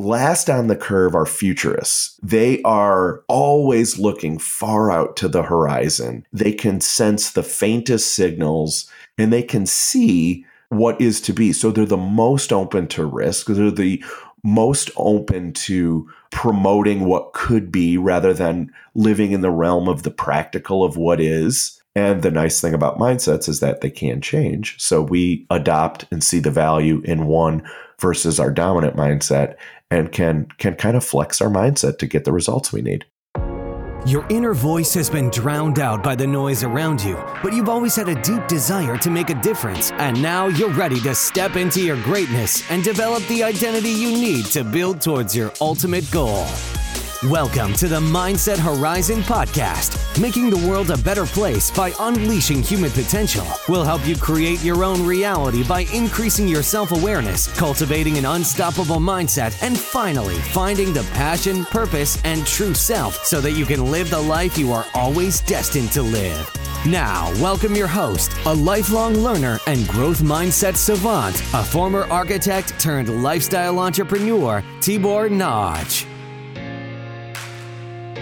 last on the curve are futurists. They are always looking far out to the horizon. They can sense the faintest signals and they can see what is to be. So they're the most open to risk. They're the most open to promoting what could be rather than living in the realm of the practical of what is. And the nice thing about mindsets is that they can change. So we adopt and see the value in one versus our dominant mindset and can can kind of flex our mindset to get the results we need. Your inner voice has been drowned out by the noise around you, but you've always had a deep desire to make a difference, and now you're ready to step into your greatness and develop the identity you need to build towards your ultimate goal. Welcome to the Mindset Horizon podcast. Making the world a better place by unleashing human potential will help you create your own reality by increasing your self awareness, cultivating an unstoppable mindset, and finally finding the passion, purpose, and true self so that you can live the life you are always destined to live. Now, welcome your host, a lifelong learner and growth mindset savant, a former architect turned lifestyle entrepreneur, Tibor Nagy.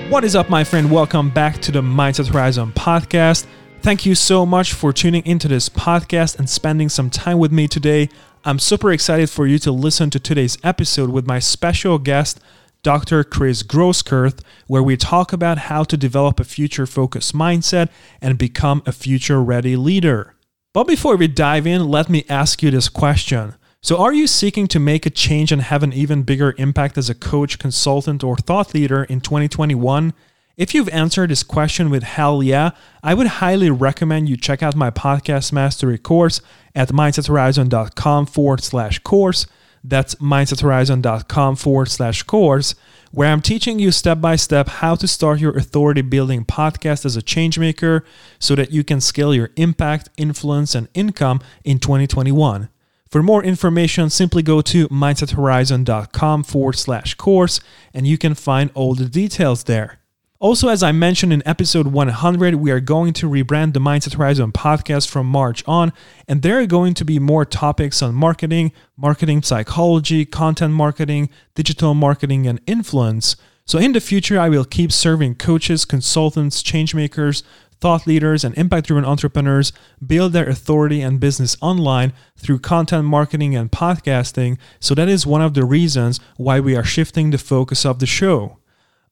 What is up, my friend? Welcome back to the Mindset Horizon podcast. Thank you so much for tuning into this podcast and spending some time with me today. I'm super excited for you to listen to today's episode with my special guest, Dr. Chris Groscurth, where we talk about how to develop a future focused mindset and become a future ready leader. But before we dive in, let me ask you this question. So, are you seeking to make a change and have an even bigger impact as a coach, consultant, or thought leader in 2021? If you've answered this question with hell yeah, I would highly recommend you check out my podcast mastery course at mindsethorizon.com forward slash course. That's mindsethorizon.com forward slash course, where I'm teaching you step by step how to start your authority building podcast as a changemaker so that you can scale your impact, influence, and income in 2021. For more information, simply go to mindsethorizon.com forward slash course and you can find all the details there. Also, as I mentioned in episode 100, we are going to rebrand the Mindset Horizon podcast from March on, and there are going to be more topics on marketing, marketing psychology, content marketing, digital marketing, and influence. So, in the future, I will keep serving coaches, consultants, changemakers, thought leaders, and impact driven entrepreneurs build their authority and business online through content marketing and podcasting. So, that is one of the reasons why we are shifting the focus of the show.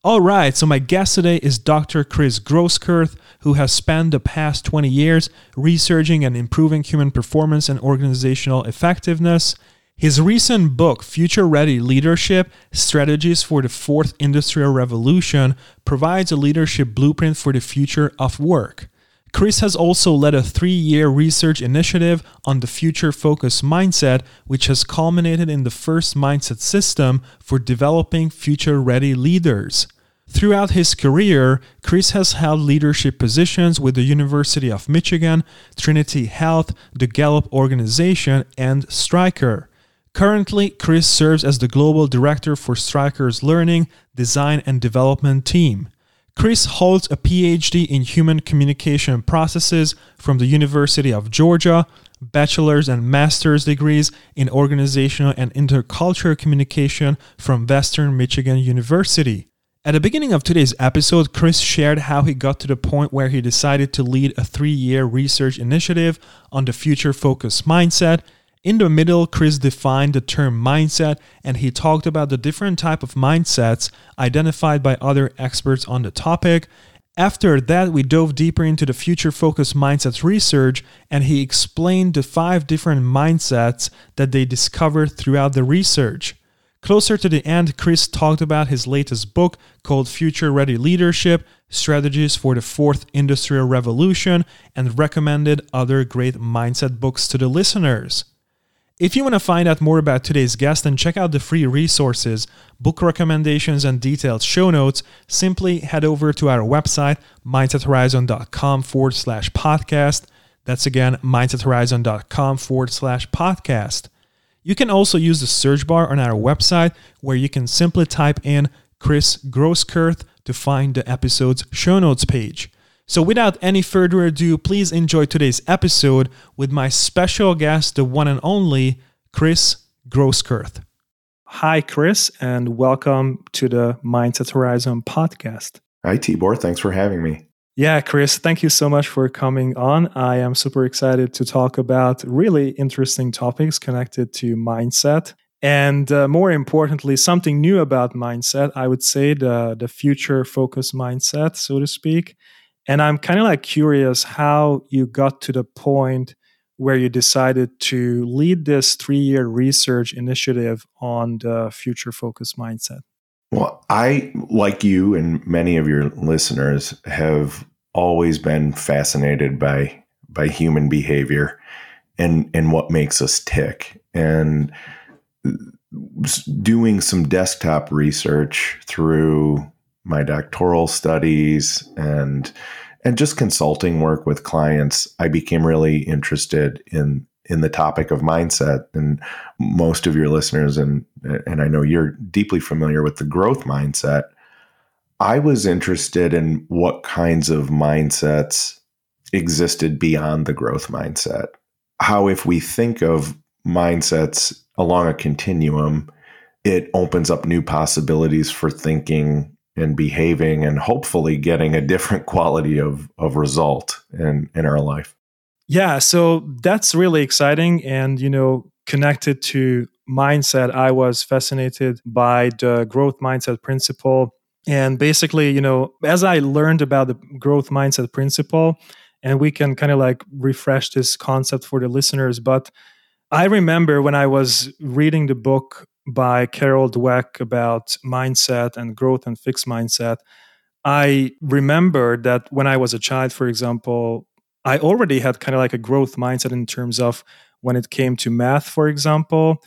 All right, so my guest today is Dr. Chris Groscurth, who has spent the past 20 years researching and improving human performance and organizational effectiveness. His recent book, Future Ready Leadership Strategies for the Fourth Industrial Revolution, provides a leadership blueprint for the future of work. Chris has also led a three year research initiative on the future focused mindset, which has culminated in the first mindset system for developing future ready leaders. Throughout his career, Chris has held leadership positions with the University of Michigan, Trinity Health, the Gallup Organization, and Stryker. Currently, Chris serves as the Global Director for Stryker's Learning, Design, and Development team. Chris holds a PhD in Human Communication Processes from the University of Georgia, bachelor's and master's degrees in Organizational and Intercultural Communication from Western Michigan University. At the beginning of today's episode, Chris shared how he got to the point where he decided to lead a three year research initiative on the future focused mindset in the middle, Chris defined the term mindset and he talked about the different type of mindsets identified by other experts on the topic. After that, we dove deeper into the future focused mindsets research and he explained the five different mindsets that they discovered throughout the research. Closer to the end, Chris talked about his latest book called Future Ready Leadership Strategies for the Fourth Industrial Revolution and recommended other great mindset books to the listeners. If you want to find out more about today's guest and check out the free resources, book recommendations, and detailed show notes, simply head over to our website, mindsethorizon.com forward slash podcast. That's again, mindsethorizon.com forward slash podcast. You can also use the search bar on our website where you can simply type in Chris Groscurth to find the episode's show notes page. So, without any further ado, please enjoy today's episode with my special guest, the one and only Chris Groscurth. Hi, Chris, and welcome to the Mindset Horizon podcast. Hi, Tibor. Thanks for having me. Yeah, Chris, thank you so much for coming on. I am super excited to talk about really interesting topics connected to mindset. And uh, more importantly, something new about mindset, I would say the, the future focus mindset, so to speak. And I'm kind of like curious how you got to the point where you decided to lead this three year research initiative on the future focus mindset? Well, I, like you and many of your listeners, have always been fascinated by by human behavior and and what makes us tick. And doing some desktop research through my doctoral studies and and just consulting work with clients, I became really interested in in the topic of mindset. And most of your listeners, and and I know you're deeply familiar with the growth mindset. I was interested in what kinds of mindsets existed beyond the growth mindset. How, if we think of mindsets along a continuum, it opens up new possibilities for thinking and behaving and hopefully getting a different quality of, of result in, in our life. Yeah, so that's really exciting. And, you know, connected to mindset, I was fascinated by the growth mindset principle. And basically, you know, as I learned about the growth mindset principle, and we can kind of like refresh this concept for the listeners, but I remember when I was reading the book by Carol Dweck about mindset and growth and fixed mindset, I remember that when I was a child, for example, I already had kind of like a growth mindset in terms of when it came to math, for example.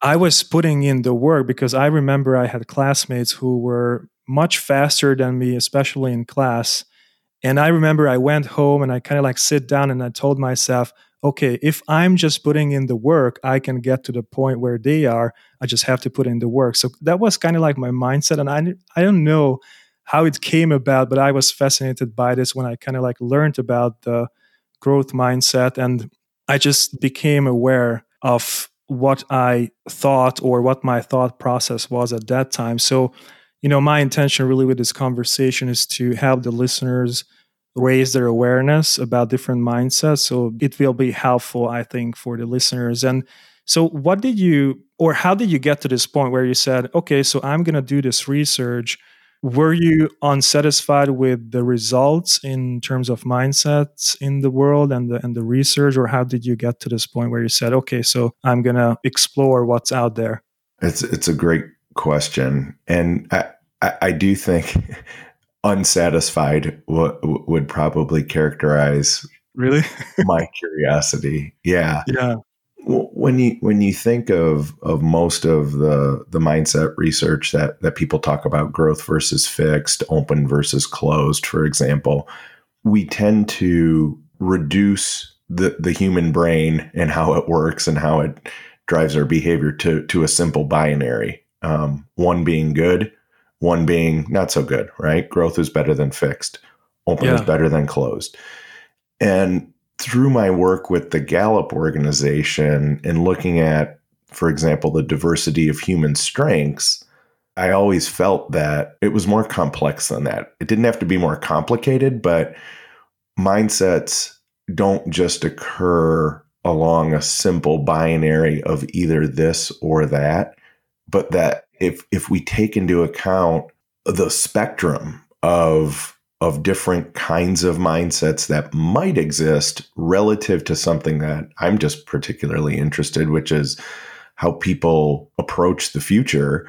I was putting in the work because I remember I had classmates who were much faster than me, especially in class. And I remember I went home and I kind of like sit down and I told myself, okay, if I'm just putting in the work, I can get to the point where they are. I just have to put in the work. So that was kind of like my mindset. And I, I don't know how it came about, but I was fascinated by this when I kind of like learned about the growth mindset. And I just became aware of what I thought or what my thought process was at that time. So, you know, my intention really with this conversation is to help the listeners raise their awareness about different mindsets. So it will be helpful, I think, for the listeners. And so, what did you, or how did you get to this point where you said, okay, so I'm going to do this research? Were you unsatisfied with the results in terms of mindsets in the world and the, and the research, or how did you get to this point where you said, okay, so I'm going to explore what's out there? It's it's a great question, and I I, I do think unsatisfied w- would probably characterize really my curiosity. Yeah. Yeah. When you when you think of of most of the the mindset research that that people talk about growth versus fixed, open versus closed, for example, we tend to reduce the the human brain and how it works and how it drives our behavior to to a simple binary. Um, one being good, one being not so good, right? Growth is better than fixed, open yeah. is better than closed. And through my work with the Gallup organization and looking at, for example, the diversity of human strengths, I always felt that it was more complex than that. It didn't have to be more complicated, but mindsets don't just occur along a simple binary of either this or that, but that if if we take into account the spectrum of of different kinds of mindsets that might exist relative to something that I'm just particularly interested, which is how people approach the future,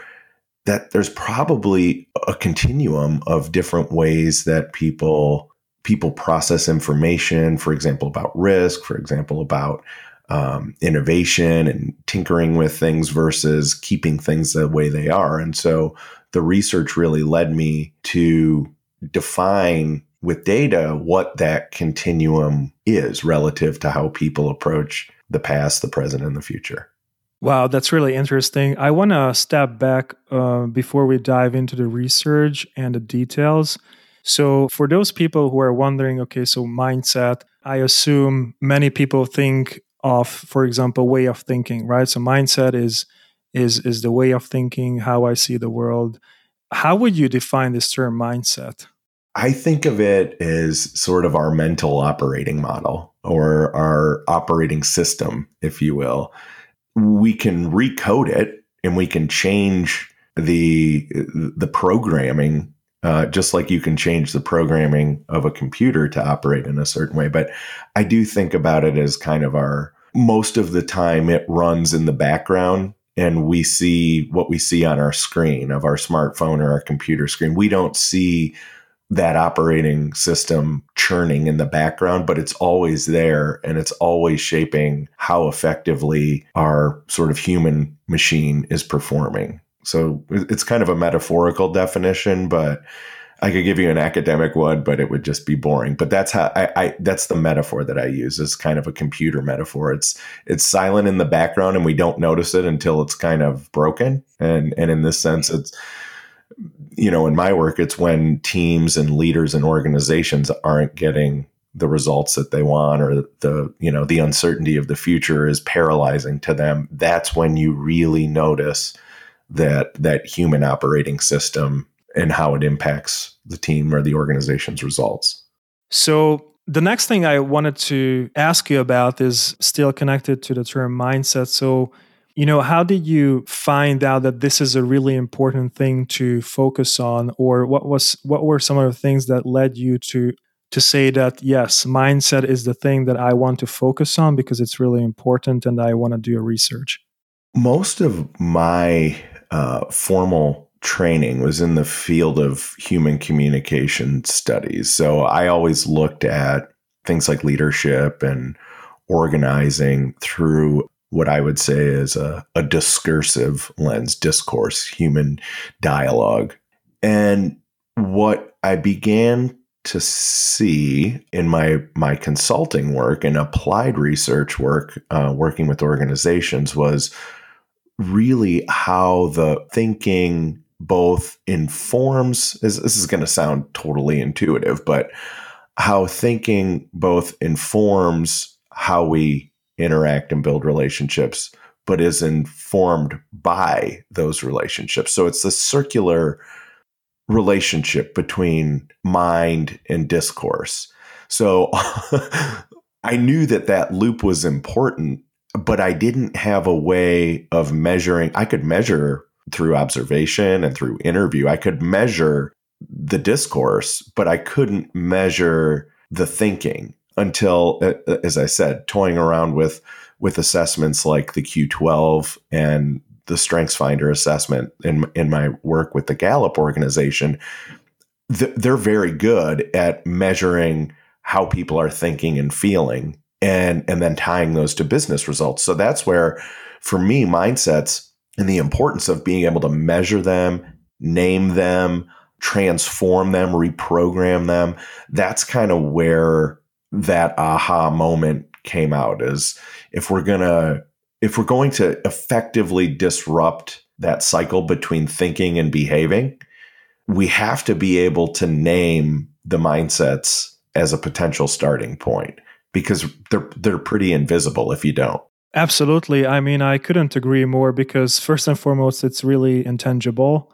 that there's probably a continuum of different ways that people people process information, for example, about risk, for example, about um, innovation and tinkering with things versus keeping things the way they are. And so the research really led me to define with data what that continuum is relative to how people approach the past, the present, and the future. Wow, that's really interesting. I want to step back uh, before we dive into the research and the details. So, for those people who are wondering, okay, so mindset, I assume many people think of, for example, way of thinking, right? So mindset is is is the way of thinking, how I see the world. How would you define this term mindset? I think of it as sort of our mental operating model or our operating system, if you will. We can recode it and we can change the the programming uh, just like you can change the programming of a computer to operate in a certain way. But I do think about it as kind of our most of the time it runs in the background and we see what we see on our screen of our smartphone or our computer screen. We don't see that operating system churning in the background, but it's always there and it's always shaping how effectively our sort of human machine is performing. So it's kind of a metaphorical definition, but I could give you an academic one, but it would just be boring. But that's how I, I that's the metaphor that I use is kind of a computer metaphor. It's it's silent in the background and we don't notice it until it's kind of broken. And and in this sense, it's you know, in my work, it's when teams and leaders and organizations aren't getting the results that they want or the you know the uncertainty of the future is paralyzing to them that's when you really notice that that human operating system and how it impacts the team or the organization's results. So the next thing I wanted to ask you about is still connected to the term mindset. So, you know, how did you find out that this is a really important thing to focus on or what was what were some of the things that led you to to say that yes, mindset is the thing that I want to focus on because it's really important and I want to do a research? Most of my uh, formal training was in the field of human communication studies. So I always looked at things like leadership and organizing through what I would say is a, a discursive lens, discourse, human dialogue. And what I began to see in my my consulting work and applied research work, uh, working with organizations, was really how the thinking both informs this, this is going to sound totally intuitive but how thinking both informs how we interact and build relationships but is informed by those relationships so it's a circular relationship between mind and discourse so i knew that that loop was important but I didn't have a way of measuring. I could measure through observation and through interview. I could measure the discourse, but I couldn't measure the thinking until, uh, uh, as I said, toying around with with assessments like the Q12 and the Strengths Finder assessment in in my work with the Gallup organization. They're very good at measuring how people are thinking and feeling and and then tying those to business results. So that's where for me mindsets and the importance of being able to measure them, name them, transform them, reprogram them, that's kind of where that aha moment came out is if we're going to if we're going to effectively disrupt that cycle between thinking and behaving, we have to be able to name the mindsets as a potential starting point because they're they're pretty invisible if you don't. Absolutely. I mean, I couldn't agree more because first and foremost, it's really intangible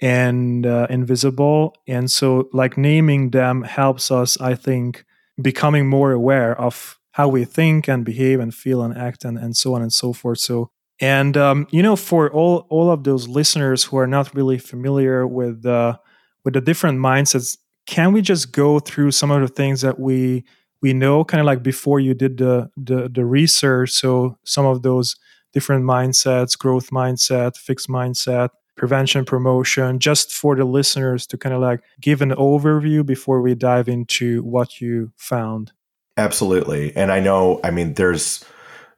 and uh, invisible, and so like naming them helps us, I think, becoming more aware of how we think and behave and feel and act and, and so on and so forth. So and um, you know, for all all of those listeners who are not really familiar with uh, with the different mindsets, can we just go through some of the things that we we know kind of like before you did the, the the research so some of those different mindsets growth mindset fixed mindset prevention promotion just for the listeners to kind of like give an overview before we dive into what you found. Absolutely and i know i mean there's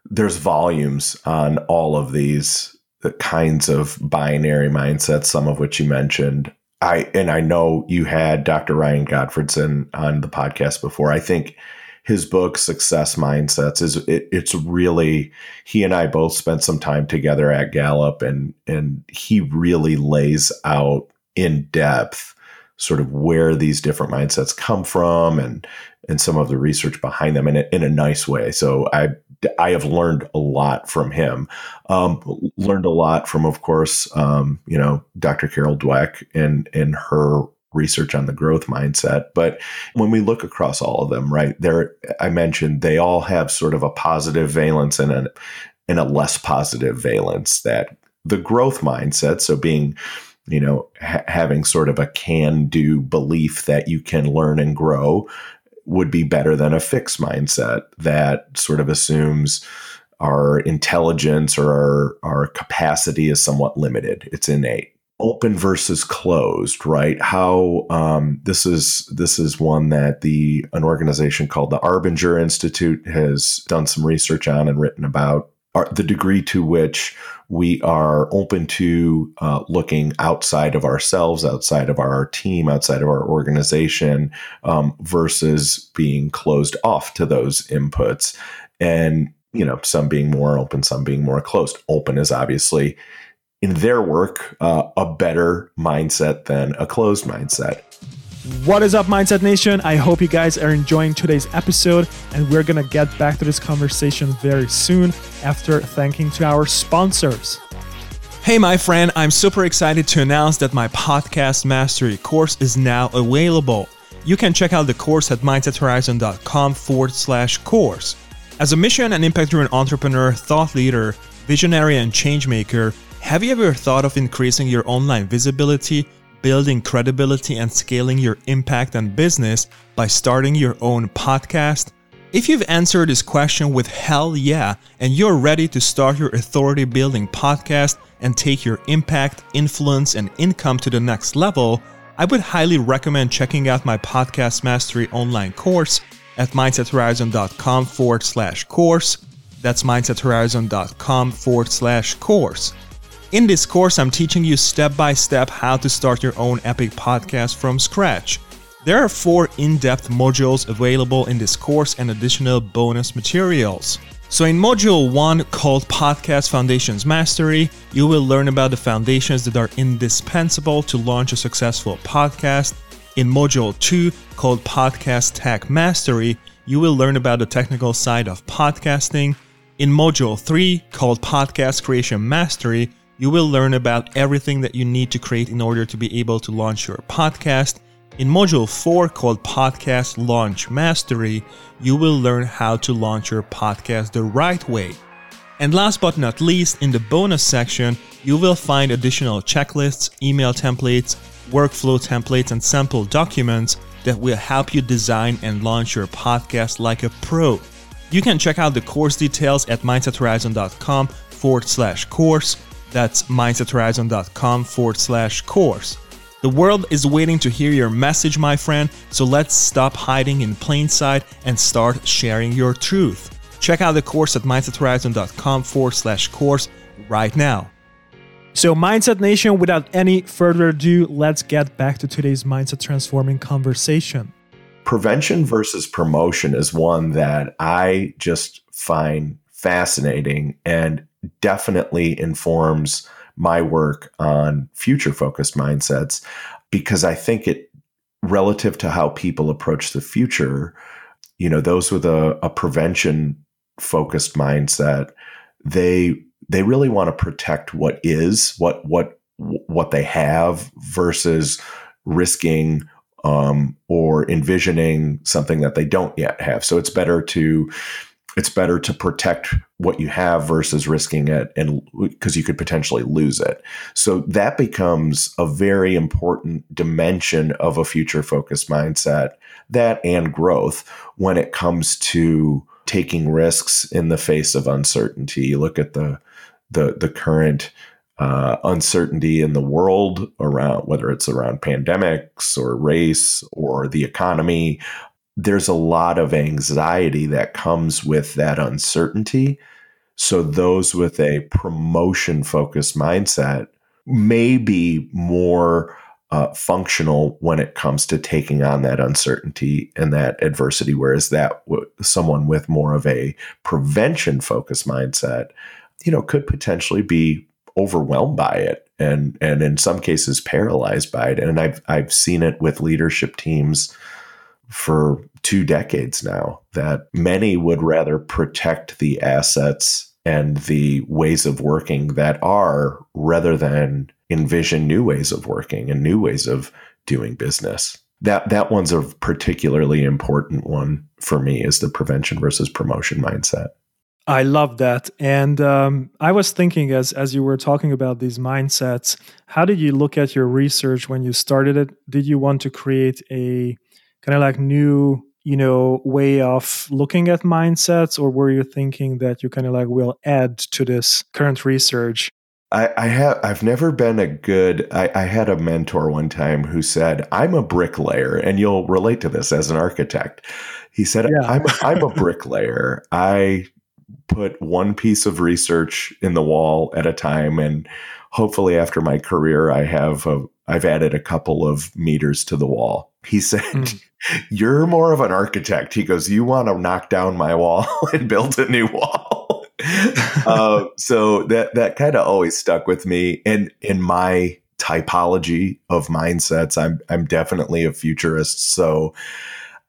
there's volumes on all of these uh, kinds of binary mindsets some of which you mentioned I and I know you had Dr. Ryan Gottfredson on the podcast before. I think his book Success Mindsets is it, it's really he and I both spent some time together at Gallup and and he really lays out in depth sort of where these different mindsets come from and and some of the research behind them in a, in a nice way. So I I have learned a lot from him. Um, learned a lot from, of course, um, you know, Dr. Carol Dweck and and her research on the growth mindset. But when we look across all of them, right there, I mentioned they all have sort of a positive valence and a and a less positive valence. That the growth mindset, so being you know ha- having sort of a can do belief that you can learn and grow would be better than a fixed mindset that sort of assumes our intelligence or our, our capacity is somewhat limited. It's innate. Open versus closed right? How um, this is this is one that the an organization called the arbinger institute has done some research on and written about the degree to which we are open to uh, looking outside of ourselves, outside of our team, outside of our organization, um, versus being closed off to those inputs. And, you know, some being more open, some being more closed. Open is obviously, in their work, uh, a better mindset than a closed mindset. What is up, Mindset Nation? I hope you guys are enjoying today's episode, and we're gonna get back to this conversation very soon after thanking to our sponsors. Hey, my friend, I'm super excited to announce that my podcast mastery course is now available. You can check out the course at mindsethorizon.com forward slash course. As a mission and impact driven entrepreneur, thought leader, visionary, and change maker, have you ever thought of increasing your online visibility? Building credibility and scaling your impact and business by starting your own podcast? If you've answered this question with hell yeah, and you're ready to start your authority building podcast and take your impact, influence, and income to the next level, I would highly recommend checking out my Podcast Mastery online course at mindsethorizon.com forward slash course. That's mindsethorizon.com forward slash course. In this course, I'm teaching you step by step how to start your own epic podcast from scratch. There are four in depth modules available in this course and additional bonus materials. So, in module one, called Podcast Foundations Mastery, you will learn about the foundations that are indispensable to launch a successful podcast. In module two, called Podcast Tech Mastery, you will learn about the technical side of podcasting. In module three, called Podcast Creation Mastery, you will learn about everything that you need to create in order to be able to launch your podcast. In Module 4, called Podcast Launch Mastery, you will learn how to launch your podcast the right way. And last but not least, in the bonus section, you will find additional checklists, email templates, workflow templates, and sample documents that will help you design and launch your podcast like a pro. You can check out the course details at mindsethorizon.com forward slash course. That's mindsethorizon.com forward slash course. The world is waiting to hear your message, my friend, so let's stop hiding in plain sight and start sharing your truth. Check out the course at mindsethorizon.com forward slash course right now. So, Mindset Nation, without any further ado, let's get back to today's mindset transforming conversation. Prevention versus promotion is one that I just find fascinating and definitely informs my work on future focused mindsets because I think it relative to how people approach the future, you know, those with a, a prevention focused mindset, they they really want to protect what is, what what what they have versus risking um, or envisioning something that they don't yet have. So it's better to it's better to protect what you have versus risking it and because you could potentially lose it. So that becomes a very important dimension of a future focused mindset that and growth when it comes to taking risks in the face of uncertainty. You look at the the the current uh, uncertainty in the world around whether it's around pandemics or race or the economy there's a lot of anxiety that comes with that uncertainty. So, those with a promotion focused mindset may be more uh, functional when it comes to taking on that uncertainty and that adversity, whereas that someone with more of a prevention focused mindset, you know, could potentially be overwhelmed by it and and in some cases paralyzed by it. And I've I've seen it with leadership teams for two decades now that many would rather protect the assets and the ways of working that are rather than envision new ways of working and new ways of doing business. That that one's a particularly important one for me is the prevention versus promotion mindset. I love that, and um, I was thinking as as you were talking about these mindsets, how did you look at your research when you started it? Did you want to create a kind of like new you know way of looking at mindsets or were you thinking that you kind of like will add to this current research I, I have I've never been a good I, I had a mentor one time who said, I'm a bricklayer, and you'll relate to this as an architect. He said, yeah. I'm I'm a bricklayer. I put one piece of research in the wall at a time and hopefully after my career I have a, I've added a couple of meters to the wall. He said, mm. You're more of an architect. He goes, You want to knock down my wall and build a new wall. uh, so that that kind of always stuck with me. And in my typology of mindsets, I'm I'm definitely a futurist. So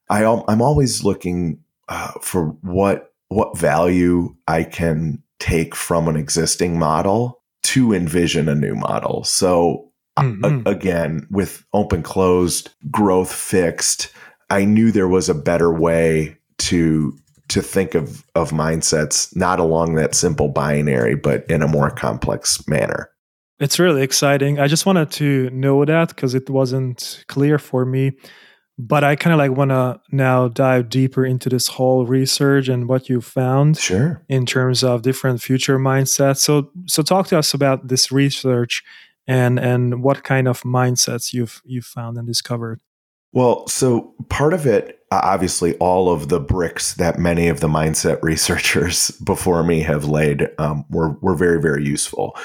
I I'm always looking uh, for what what value I can take from an existing model to envision a new model. So Mm-hmm. A- again, with open closed, growth fixed, I knew there was a better way to to think of of mindsets not along that simple binary, but in a more complex manner. It's really exciting. I just wanted to know that because it wasn't clear for me. But I kind of like want to now dive deeper into this whole research and what you found. Sure. In terms of different future mindsets. So so talk to us about this research and and what kind of mindsets you've you've found and discovered well so part of it obviously all of the bricks that many of the mindset researchers before me have laid um, were were very very useful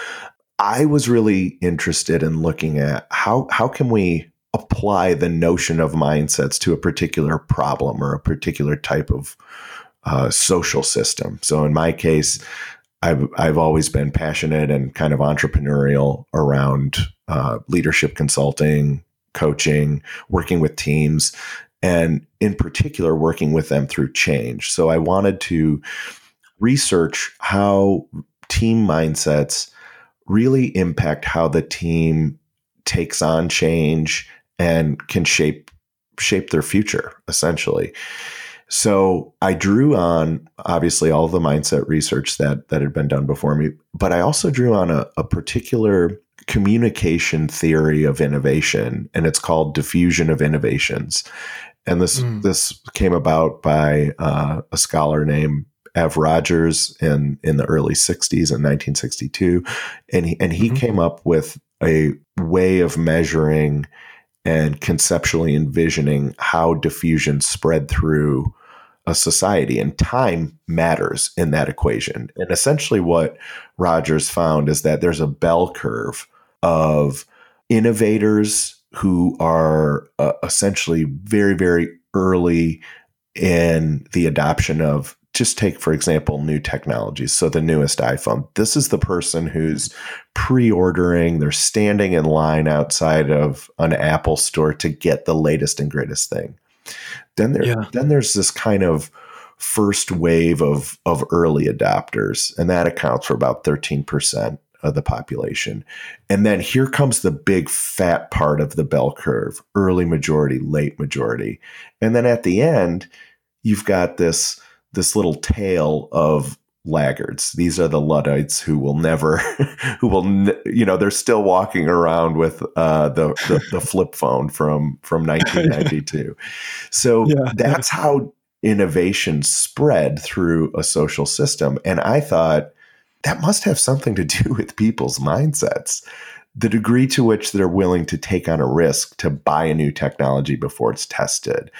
i was really interested in looking at how how can we apply the notion of mindsets to a particular problem or a particular type of uh, social system so in my case I've I've always been passionate and kind of entrepreneurial around uh, leadership consulting, coaching, working with teams, and in particular working with them through change. So I wanted to research how team mindsets really impact how the team takes on change and can shape shape their future essentially. So I drew on obviously all the mindset research that that had been done before me, but I also drew on a, a particular communication theory of innovation, and it's called diffusion of innovations. And this mm. this came about by uh, a scholar named Ev Rogers in in the early '60s in 1962, and he and he mm-hmm. came up with a way of measuring and conceptually envisioning how diffusion spread through a society and time matters in that equation. And essentially what Rogers found is that there's a bell curve of innovators who are uh, essentially very very early in the adoption of just take for example new technologies. So the newest iphone. This is the person who's pre-ordering. They're standing in line outside of an apple store to get the latest and greatest thing. Then there yeah. then there's this kind of first wave of of early adopters and that accounts for about 13% of the population. And then here comes the big fat part of the bell curve early majority late majority. And then at the end you've got this this little tail of laggards. These are the Luddites who will never, who will, ne- you know, they're still walking around with uh, the, the, the flip phone from from 1992. so yeah. that's how innovation spread through a social system. And I thought that must have something to do with people's mindsets. The degree to which they're willing to take on a risk to buy a new technology before it's tested,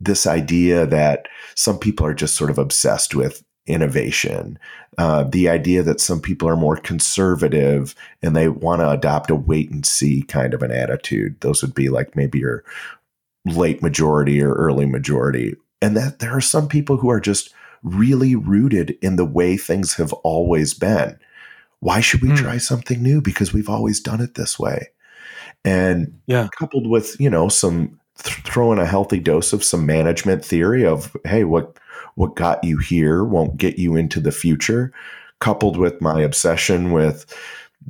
this idea that some people are just sort of obsessed with innovation, uh, the idea that some people are more conservative and they want to adopt a wait and see kind of an attitude. Those would be like maybe your late majority or early majority. And that there are some people who are just really rooted in the way things have always been. Why should we mm. try something new? Because we've always done it this way. And yeah. coupled with, you know, some th- throw in a healthy dose of some management theory of hey, what what got you here won't get you into the future, coupled with my obsession with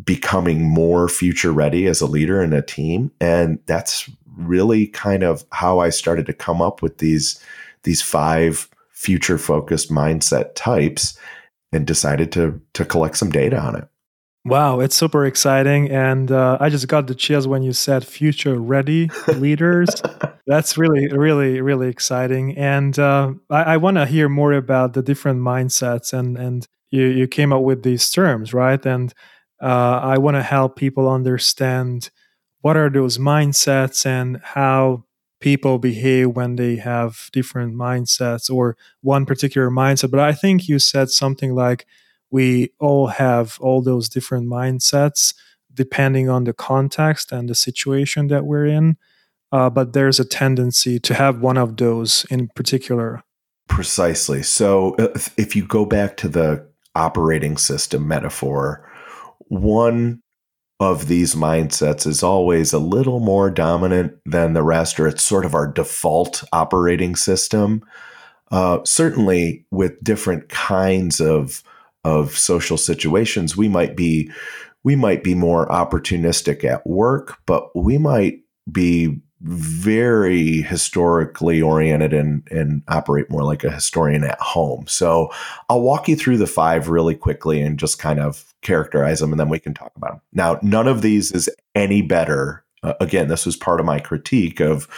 becoming more future ready as a leader in a team, and that's really kind of how I started to come up with these these five future focused mindset types and decided to to collect some data on it. Wow, it's super exciting. And uh, I just got the chills when you said future ready leaders. That's really, really, really exciting. And uh, I, I want to hear more about the different mindsets. And, and you, you came up with these terms, right? And uh, I want to help people understand what are those mindsets and how people behave when they have different mindsets or one particular mindset. But I think you said something like, we all have all those different mindsets depending on the context and the situation that we're in. Uh, but there's a tendency to have one of those in particular. Precisely. So uh, if you go back to the operating system metaphor, one of these mindsets is always a little more dominant than the rest, or it's sort of our default operating system. Uh, certainly, with different kinds of of social situations, we might be we might be more opportunistic at work, but we might be very historically oriented and, and operate more like a historian at home. So I'll walk you through the five really quickly and just kind of characterize them and then we can talk about them. Now, none of these is any better. Uh, again, this was part of my critique of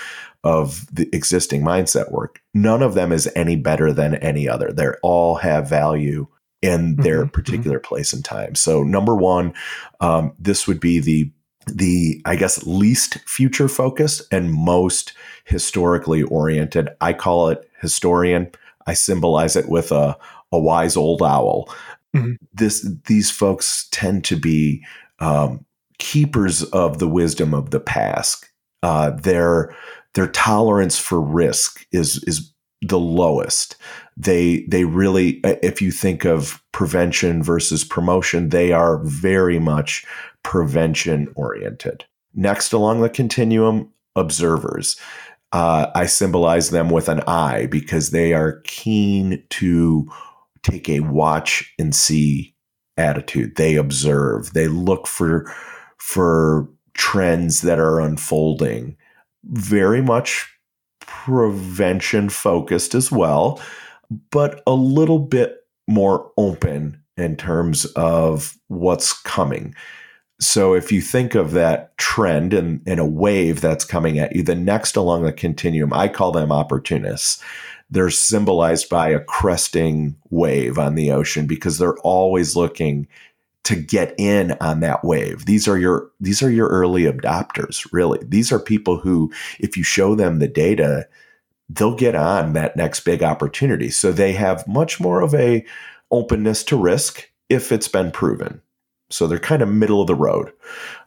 of the existing mindset work. None of them is any better than any other. They all have value in their mm-hmm, mm-hmm. particular mm-hmm. place and time. So number one, um, this would be the the I guess least future focused and most historically oriented. I call it historian. I symbolize it with a a wise old owl. Mm-hmm. This these folks tend to be um, keepers of the wisdom of the past. Uh, their their tolerance for risk is is the lowest. They they really if you think of prevention versus promotion they are very much prevention oriented. Next along the continuum observers. Uh, i symbolize them with an eye because they are keen to take a watch and see attitude. They observe. They look for for trends that are unfolding. Very much prevention focused as well but a little bit more open in terms of what's coming. So if you think of that trend and, and a wave that's coming at you, the next along the continuum, I call them opportunists. They're symbolized by a cresting wave on the ocean because they're always looking to get in on that wave. These are your these are your early adopters, really. These are people who if you show them the data, they'll get on that next big opportunity. So they have much more of a openness to risk if it's been proven. So they're kind of middle of the road.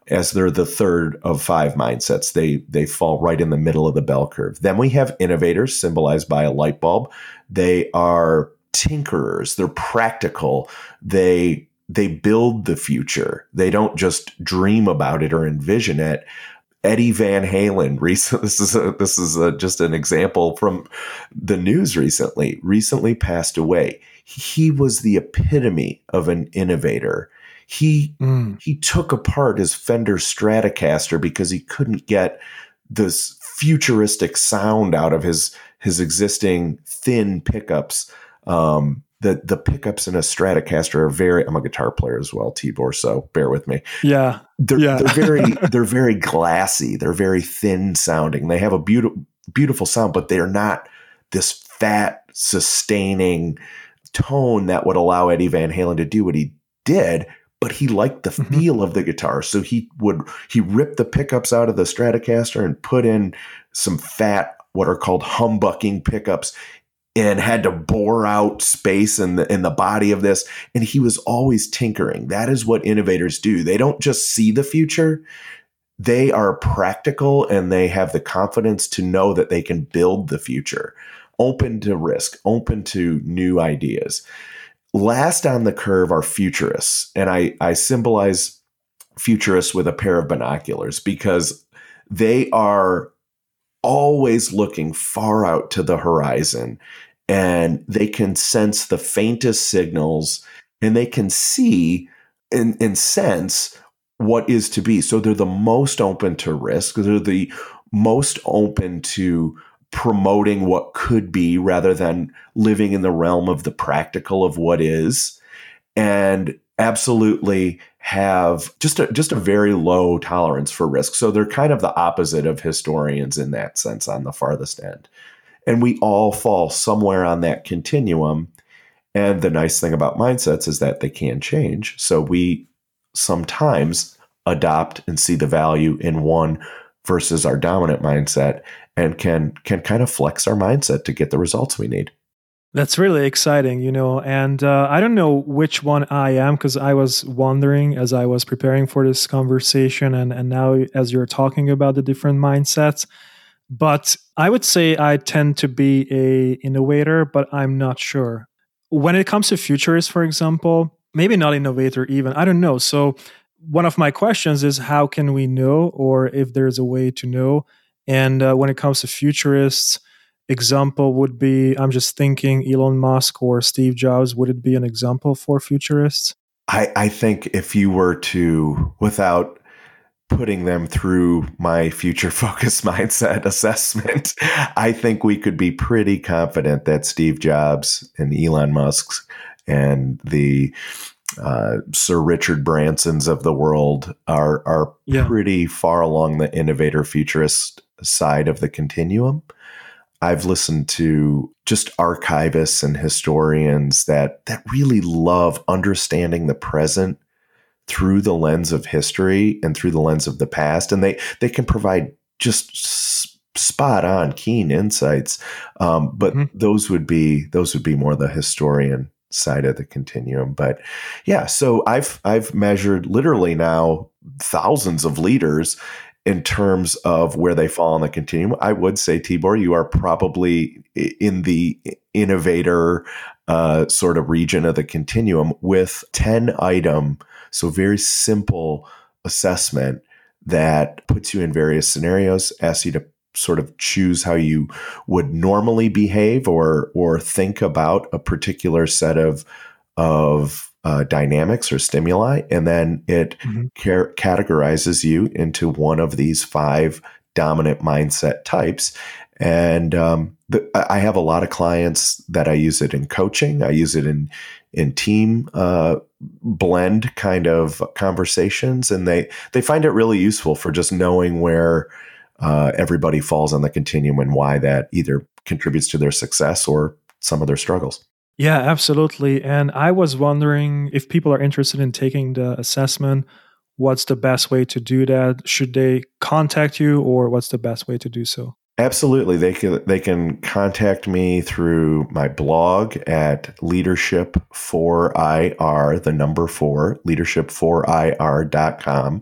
As they're the third of five mindsets, they they fall right in the middle of the bell curve. Then we have innovators symbolized by a light bulb. They are tinkerers, they're practical. They they build the future. They don't just dream about it or envision it. Eddie Van Halen. Recent, this is a, this is a, just an example from the news recently. Recently passed away. He was the epitome of an innovator. He mm. he took apart his Fender Stratocaster because he couldn't get this futuristic sound out of his his existing thin pickups. Um, the the pickups in a Stratocaster are very. I'm a guitar player as well, Tibor. So bear with me. Yeah, they're yeah. they're very they're very glassy. They're very thin sounding. They have a beautiful beautiful sound, but they are not this fat sustaining tone that would allow Eddie Van Halen to do what he did. But he liked the mm-hmm. feel of the guitar, so he would he ripped the pickups out of the Stratocaster and put in some fat what are called humbucking pickups and had to bore out space in the in the body of this. And he was always tinkering. That is what innovators do. They don't just see the future. They are practical and they have the confidence to know that they can build the future. Open to risk open to new ideas. Last on the curve are futurists. And i i symbolize futurists with a pair of binoculars because they are always looking far out to the horizon and they can sense the faintest signals and they can see and, and sense what is to be. So they're the most open to risk. They're the most open to promoting what could be rather than living in the realm of the practical of what is. And absolutely have just a just a very low tolerance for risk. So they're kind of the opposite of historians in that sense on the farthest end. And we all fall somewhere on that continuum. And the nice thing about mindsets is that they can change. So we sometimes adopt and see the value in one versus our dominant mindset and can can kind of flex our mindset to get the results we need. That's really exciting, you know. And uh, I don't know which one I am because I was wondering as I was preparing for this conversation, and and now as you're talking about the different mindsets. But I would say I tend to be a innovator, but I'm not sure. When it comes to futurists, for example, maybe not innovator even. I don't know. So one of my questions is how can we know, or if there's a way to know? And uh, when it comes to futurists example would be I'm just thinking Elon Musk or Steve Jobs. Would it be an example for futurists? I, I think if you were to, without putting them through my future focus mindset assessment, I think we could be pretty confident that Steve Jobs and Elon Musk's and the uh, Sir Richard Bransons of the world are are yeah. pretty far along the innovator futurist side of the continuum. I've listened to just archivists and historians that that really love understanding the present through the lens of history and through the lens of the past, and they they can provide just spot on, keen insights. Um, but mm-hmm. those would be those would be more the historian side of the continuum. But yeah, so I've I've measured literally now thousands of leaders in terms of where they fall on the continuum, I would say, Tibor, you are probably in the innovator uh, sort of region of the continuum with 10 item, so very simple assessment that puts you in various scenarios, asks you to sort of choose how you would normally behave or or think about a particular set of of uh, dynamics or stimuli, and then it mm-hmm. categorizes you into one of these five dominant mindset types. And um, the, I have a lot of clients that I use it in coaching. I use it in in team uh, blend kind of conversations, and they they find it really useful for just knowing where uh, everybody falls on the continuum and why that either contributes to their success or some of their struggles. Yeah, absolutely. And I was wondering if people are interested in taking the assessment, what's the best way to do that? Should they contact you or what's the best way to do so? Absolutely. They can they can contact me through my blog at leadership 4IR, the number 4, leadership4ir.com.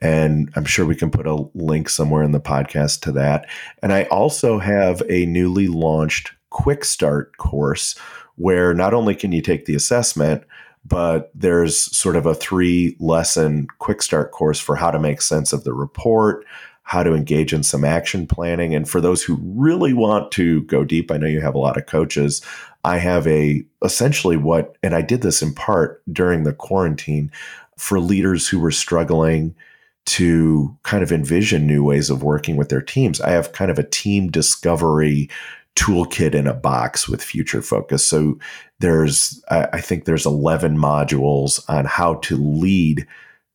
And I'm sure we can put a link somewhere in the podcast to that. And I also have a newly launched quick start course where not only can you take the assessment, but there's sort of a three lesson quick start course for how to make sense of the report, how to engage in some action planning. And for those who really want to go deep, I know you have a lot of coaches. I have a essentially what, and I did this in part during the quarantine for leaders who were struggling to kind of envision new ways of working with their teams. I have kind of a team discovery toolkit in a box with future focus so there's i think there's 11 modules on how to lead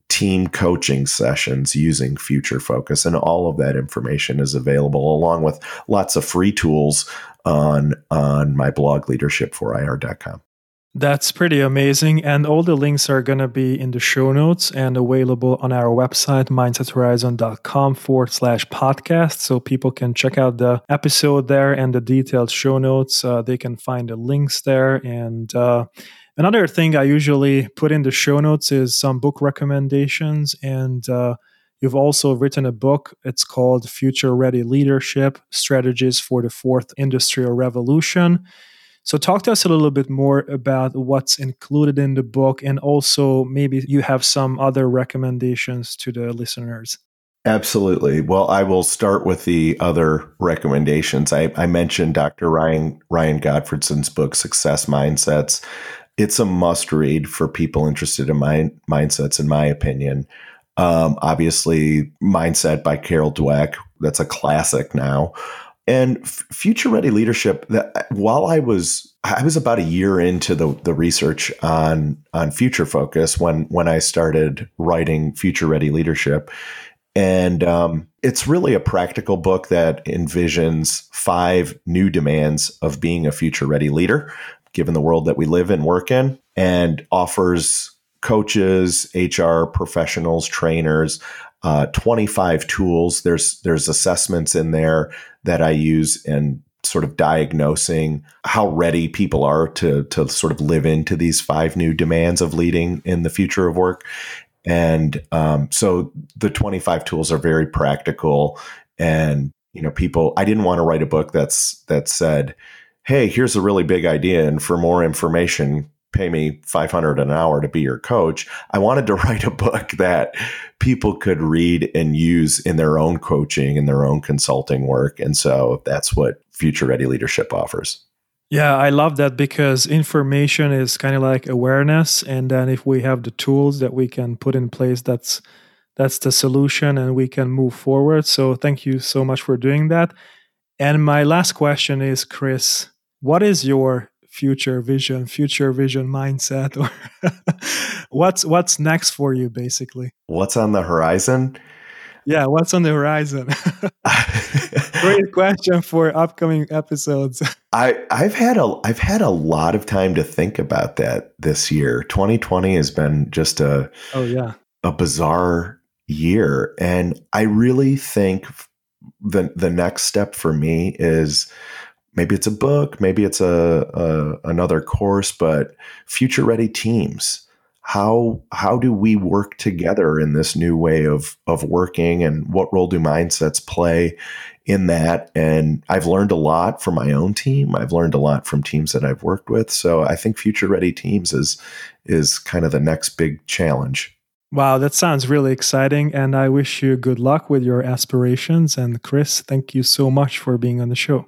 team coaching sessions using future focus and all of that information is available along with lots of free tools on on my blog leadership4ir.com that's pretty amazing. And all the links are going to be in the show notes and available on our website, mindsethorizon.com forward slash podcast. So people can check out the episode there and the detailed show notes. Uh, they can find the links there. And uh, another thing I usually put in the show notes is some book recommendations. And uh, you've also written a book. It's called Future Ready Leadership Strategies for the Fourth Industrial Revolution. So, talk to us a little bit more about what's included in the book, and also maybe you have some other recommendations to the listeners. Absolutely. Well, I will start with the other recommendations. I, I mentioned Dr. Ryan Ryan Gottfredson's book, Success Mindsets. It's a must read for people interested in mind, mindsets, in my opinion. Um, obviously, Mindset by Carol Dweck. That's a classic now. And future ready leadership. That while I was I was about a year into the the research on on future focus when when I started writing future ready leadership, and um, it's really a practical book that envisions five new demands of being a future ready leader, given the world that we live and work in, and offers coaches, HR professionals, trainers, uh, 25 tools. There's there's assessments in there that I use in sort of diagnosing how ready people are to to sort of live into these five new demands of leading in the future of work. And um, so the 25 tools are very practical and you know people I didn't want to write a book that's that said, "Hey, here's a really big idea and for more information, pay me 500 an hour to be your coach." I wanted to write a book that people could read and use in their own coaching and their own consulting work. And so that's what Future Ready Leadership offers. Yeah, I love that because information is kind of like awareness, and then if we have the tools that we can put in place, that's that's the solution, and we can move forward. So thank you so much for doing that. And my last question is, Chris, what is your future vision, future vision mindset, or what's what's next for you, basically? What's on the horizon? Yeah, what's on the horizon? Great question for upcoming episodes. I I've had a I've had a lot of time to think about that this year. 2020 has been just a oh yeah a bizarre year, and I really think the the next step for me is maybe it's a book, maybe it's a, a another course, but future ready teams how how do we work together in this new way of of working and what role do mindsets play in that and I've learned a lot from my own team I've learned a lot from teams that I've worked with so I think future ready teams is is kind of the next big challenge Wow, that sounds really exciting. And I wish you good luck with your aspirations. And Chris, thank you so much for being on the show.